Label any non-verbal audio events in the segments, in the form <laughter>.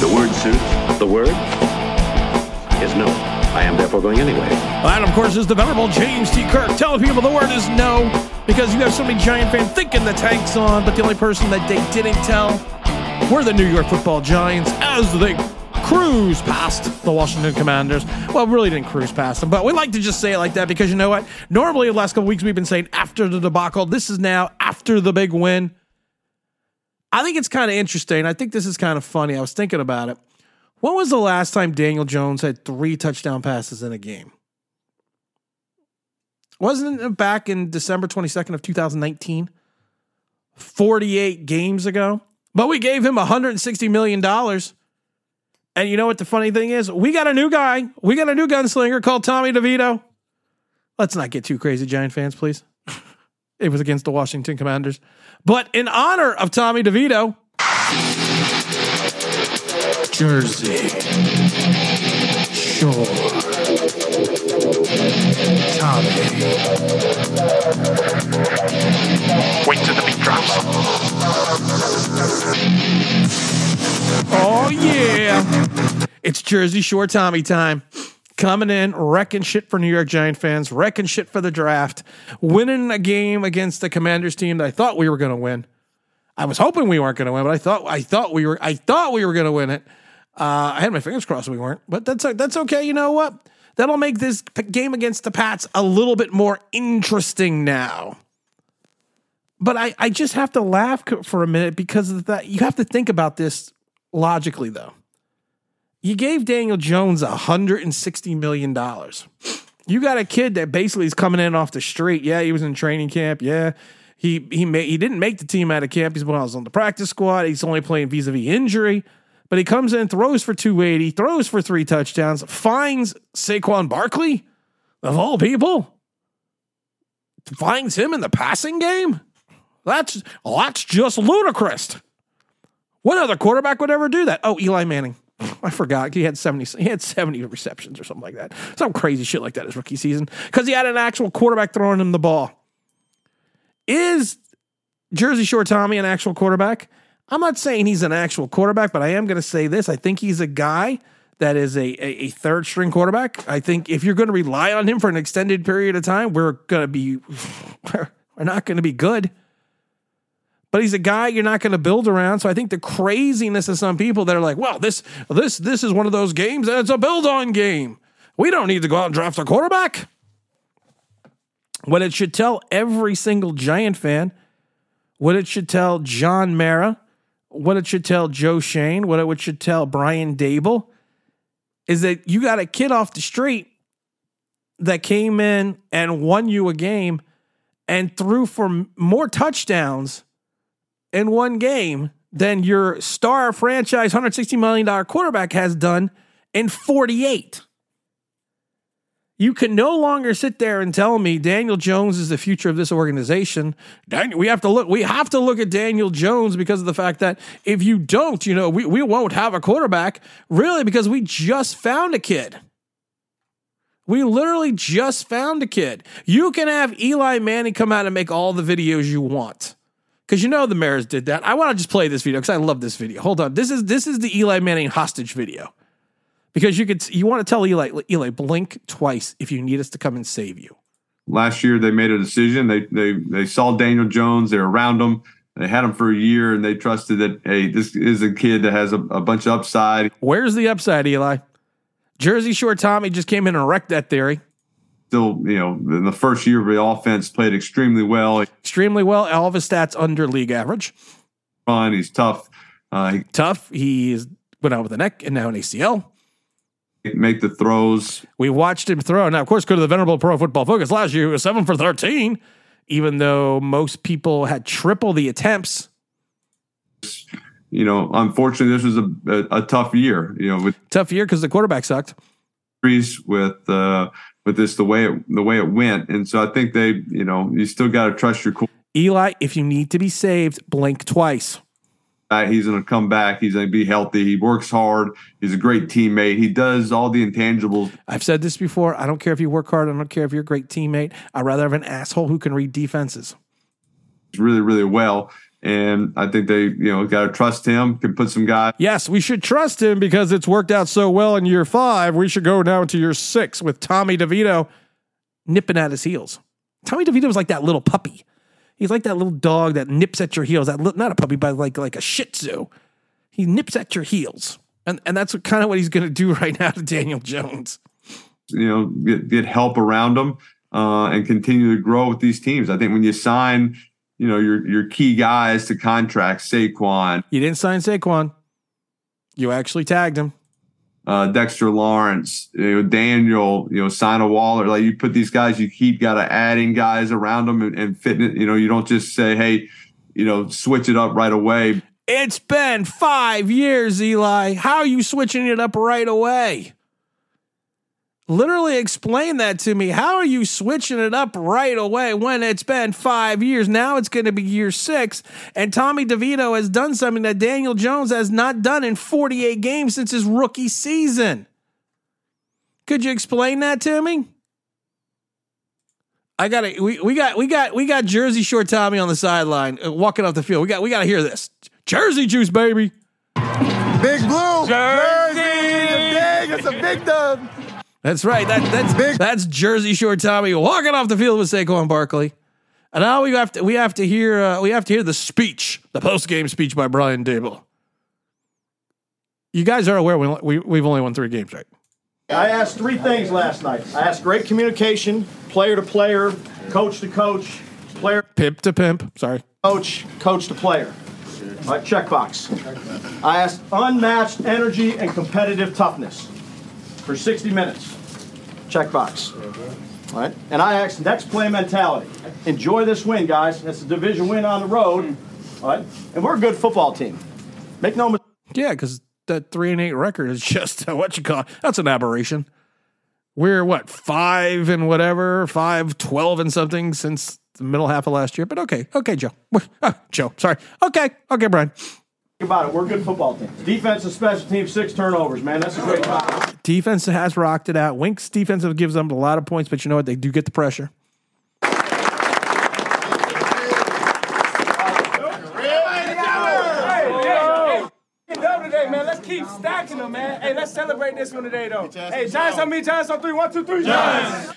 The word suits. The word is no. I am therefore going anyway. That, of course, is the venerable James T. Kirk telling people the word is no because you have so many Giant fans thinking the tank's on, but the only person that they didn't tell were the New York football Giants as they cruise past the Washington Commanders. Well, really didn't cruise past them, but we like to just say it like that because you know what? Normally, the last couple weeks we've been saying after the debacle. This is now after the big win. I think it's kind of interesting. I think this is kind of funny. I was thinking about it. When was the last time Daniel Jones had three touchdown passes in a game? Wasn't it back in December 22nd of 2019? 48 games ago. But we gave him $160 million. And you know what the funny thing is? We got a new guy. We got a new gunslinger called Tommy DeVito. Let's not get too crazy, Giant fans, please. It was against the Washington Commanders. But in honor of Tommy DeVito, Jersey Shore Tommy. Wait till the beat drops. Oh yeah. It's Jersey Shore Tommy time. Coming in, wrecking shit for New York Giant fans, wrecking shit for the draft, winning a game against the Commanders team that I thought we were going to win. I was hoping we weren't going to win, but I thought I thought we were I thought we were going to win it. Uh, I had my fingers crossed we weren't, but that's that's okay. You know what? That'll make this game against the Pats a little bit more interesting now. But I, I just have to laugh for a minute because of that. You have to think about this logically, though. You gave Daniel Jones $160 million. You got a kid that basically is coming in off the street. Yeah, he was in training camp. Yeah, he he made, he didn't make the team out of camp. He's when I was on the practice squad. He's only playing vis a vis injury. But he comes in, throws for 280, throws for three touchdowns, finds Saquon Barkley, of all people, finds him in the passing game. That's that's just ludicrous. What other quarterback would ever do that? Oh, Eli Manning. I forgot he had seventy. He had seventy receptions or something like that. Some crazy shit like that his rookie season because he had an actual quarterback throwing him the ball. Is Jersey Shore Tommy an actual quarterback? I'm not saying he's an actual quarterback, but I am going to say this. I think he's a guy that is a, a, a third string quarterback. I think if you're going to rely on him for an extended period of time, we're going to be <laughs> we're not going to be good. But he's a guy you're not going to build around. So I think the craziness of some people that are like, well, this this this is one of those games that's a build on game. We don't need to go out and draft a quarterback. What it should tell every single Giant fan, what it should tell John Mara, what it should tell Joe Schoen, what it should tell Brian Daboll, is that you got a kid off the street that came in and won you a game and threw for more touchdowns in one game than your star franchise $160 million quarterback has done in 48. You can no longer sit there and tell me Daniel Jones is the future of this organization. Daniel, we have to look. We have to look at Daniel Jones because of the fact that if you don't, you know, we, we won't have a quarterback. Really, because we just found a kid. We literally just found a kid. You can have Eli Manning come out and make all the videos you want. Because you know the Maras did that. I want to just play this video because I love this video. Hold on. This is this is the Eli Manning hostage video. Because you could you want to tell Eli Eli blink twice if you need us to come and save you. last year they made a decision. They they they saw Daniel Jones. They're around him. They had him for a year, and they trusted that hey, this is a kid that has a, a bunch of upside. Where's the upside, Eli? Jersey Shore Tommy just came in and wrecked that theory Still, you know, in the first year of the offense, played extremely well. extremely well. All of his stats under league average. Fun. He's tough. Uh, he Tough. He's went out with a neck and now an ACL. make the throws. We watched him throw. Now, of course, go to the Venerable Pro Football Focus. Last year, he was seven for 13, even though most people had triple the attempts. You know, unfortunately, this was a, a, a tough year. You know, with Tough year because the quarterback sucked. with uh, with this the way it, the way it went, and so I think they, you know, you still got to trust your cool. Eli, if you need to be saved, blink twice. He's going to come back. He's going to be healthy. He works hard. He's a great teammate. He does all the intangibles. I've said this before. I don't care if you work hard. I don't care if you're a great teammate. I'd rather have an asshole who can read defenses. really, really well. And I think they, you know, got to trust him. Can put some guys. Yes, we should trust him because it's worked out so well in year five. We should go now into year six with Tommy DeVito nipping at his heels. Tommy DeVito was like that little puppy. He's like that little dog that nips at your heels. That not a puppy, but like like a Shih Tzu. He nips at your heels, and and that's kind of what he's going to do <laughs> right now to Daniel Jones. You know, get get help around him uh, and continue to grow with these teams. I think when you sign, you know, your your key guys to contract Saquon, You didn't sign Saquon. You actually tagged him. uh, Dexter Lawrence, you know, Daniel, you know, sign a Waller. Like you put these guys, you keep got to adding guys around them and, and fitting it. You know, you don't just say, hey, you know, switch it up right away. It's been five years, Eli. How are you switching it up right away? Literally explain that to me. How are you switching it up right away when it's been five years? Now it's going to be year six, and Tommy DeVito has done something that Daniel Jones has not done in 48 games since his rookie season. Could you explain that to me? I got to we, we got we got we got Jersey Shore Tommy on the sideline uh, walking off the field. We got we got to hear this. Jersey juice, baby. Big Blue. Jersey. Big. It's a big dub. That's right. That, that's that's Jersey Shore Tommy walking off the field with Saquon Barkley. And now we have to we have to hear uh, we have to hear the speech, the post game speech by Brian Daboll. You guys are aware we, we we've only won three games, right? I asked three things last night. I asked great communication, player to player, coach to coach, player Pimp to pimp. Sorry. coach, coach to player. All right, checkbox. I asked unmatched energy and competitive toughness for 60 minutes. Checkbox. All right, and I asked next play mentality. Enjoy this win, guys. It's a division win on the road. All right, and we're a good football team. Make no mistake. Yeah, because that three and eight record is <laughs> just uh, what you call it. that's an aberration. We're what five and whatever, five, 12 and something since the middle half of last year. But okay, okay, Joe. Uh, Joe, sorry. Okay, okay, Brian. about it. We're a good football team. Defense and special teams, six turnovers, man. That's a great job. Defense has rocked it out. Winks defensive gives them a lot of points, but you know what? They do get the pressure. Keep stacking them, man. Hey, let's celebrate this one today, though. Hey, Giants on me, Giants on. One, two, three. Giants.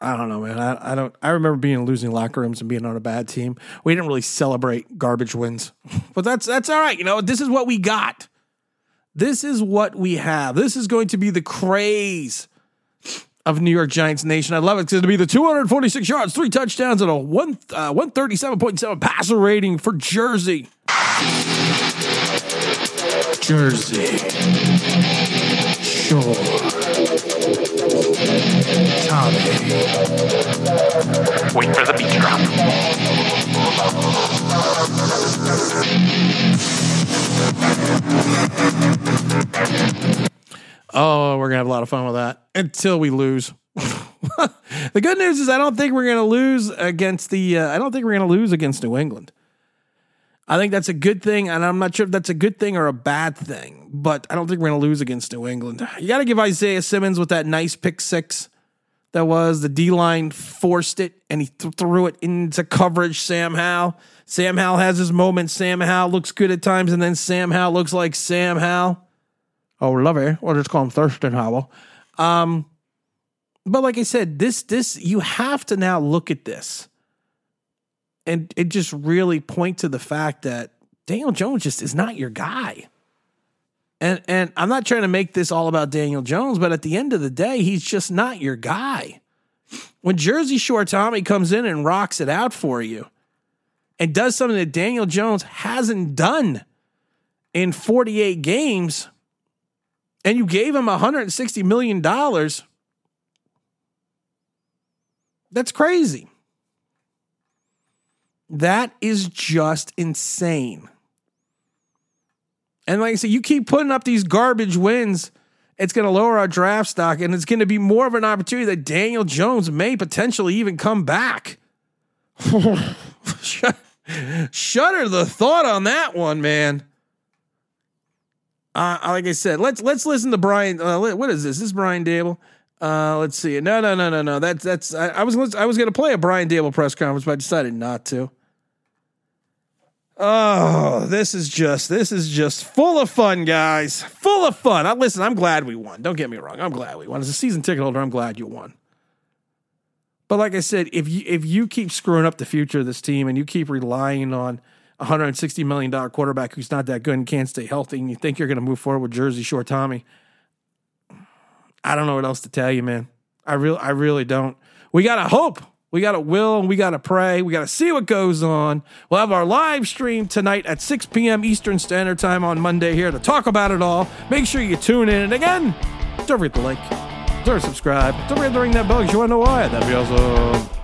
I don't know, man. I, I don't. I remember being losing locker rooms and being on a bad team. We didn't really celebrate garbage wins, <laughs> but that's that's all right. You know, this is what we got. This is what we have. This is going to be the craze of New York Giants Nation. I love it. It's going to be the 246 yards, three touchdowns, and a one uh, 137.7 passer rating for Jersey. Jersey. Sure. Tommy. Wait for the beat drop. Oh, we're gonna have a lot of fun with that until we lose. <laughs> the good news is I don't think we're gonna lose against the. Uh, I don't think we're gonna lose against New England. I think that's a good thing, and I'm not sure if that's a good thing or a bad thing. But I don't think we're gonna lose against New England. You got to give Isaiah Simmons with that nice pick six. That was the D line forced it and he th- threw it into coverage. Sam Howell. Sam Howell has his moments. Sam Howell looks good at times, and then Sam Howell looks like Sam Howell. Oh, love it. We'll just call him Thurston Howell. Um, but like I said, this this you have to now look at this, and it just really point to the fact that Daniel Jones just is not your guy. And and I'm not trying to make this all about Daniel Jones, but at the end of the day, he's just not your guy. When Jersey Shore Tommy comes in and rocks it out for you, and does something that Daniel Jones hasn't done in 48 games and you gave him $160 million, that's crazy. That is just insane. And like I said, you keep putting up these garbage wins, it's going to lower our draft stock, and it's going to be more of an opportunity that Daniel Jones may potentially even come back. <laughs> Shudder the thought on that one, man. Uh, like I said, let's let's listen to Brian. Uh, what is this? This is Brian Daboll. Uh, let's see. No, no, no, no, no. That's that's. I, I was I was going to play a Brian Daboll press conference, but I decided not to. Oh, this is just this is just full of fun, guys. Full of fun. I listen, I'm glad we won. Don't get me wrong. I'm glad we won. As a season ticket holder, I'm glad you won. But like I said, if you if you keep screwing up the future of this team and you keep relying on a hundred and sixty million dollar quarterback who's not that good and can't stay healthy, and you think you're going to move forward with Jersey Shore Tommy, I don't know what else to tell you, man. I real I really don't. We gotta hope. We gotta will and we gotta pray. We gotta see what goes on. We'll have our live stream tonight at 6 p.m. Eastern Standard Time on Monday here to talk about it all. Make sure you tune in. And again, don't forget to like, don't subscribe, don't forget to ring that bell. 'cause You wanna know why? That'd be awesome.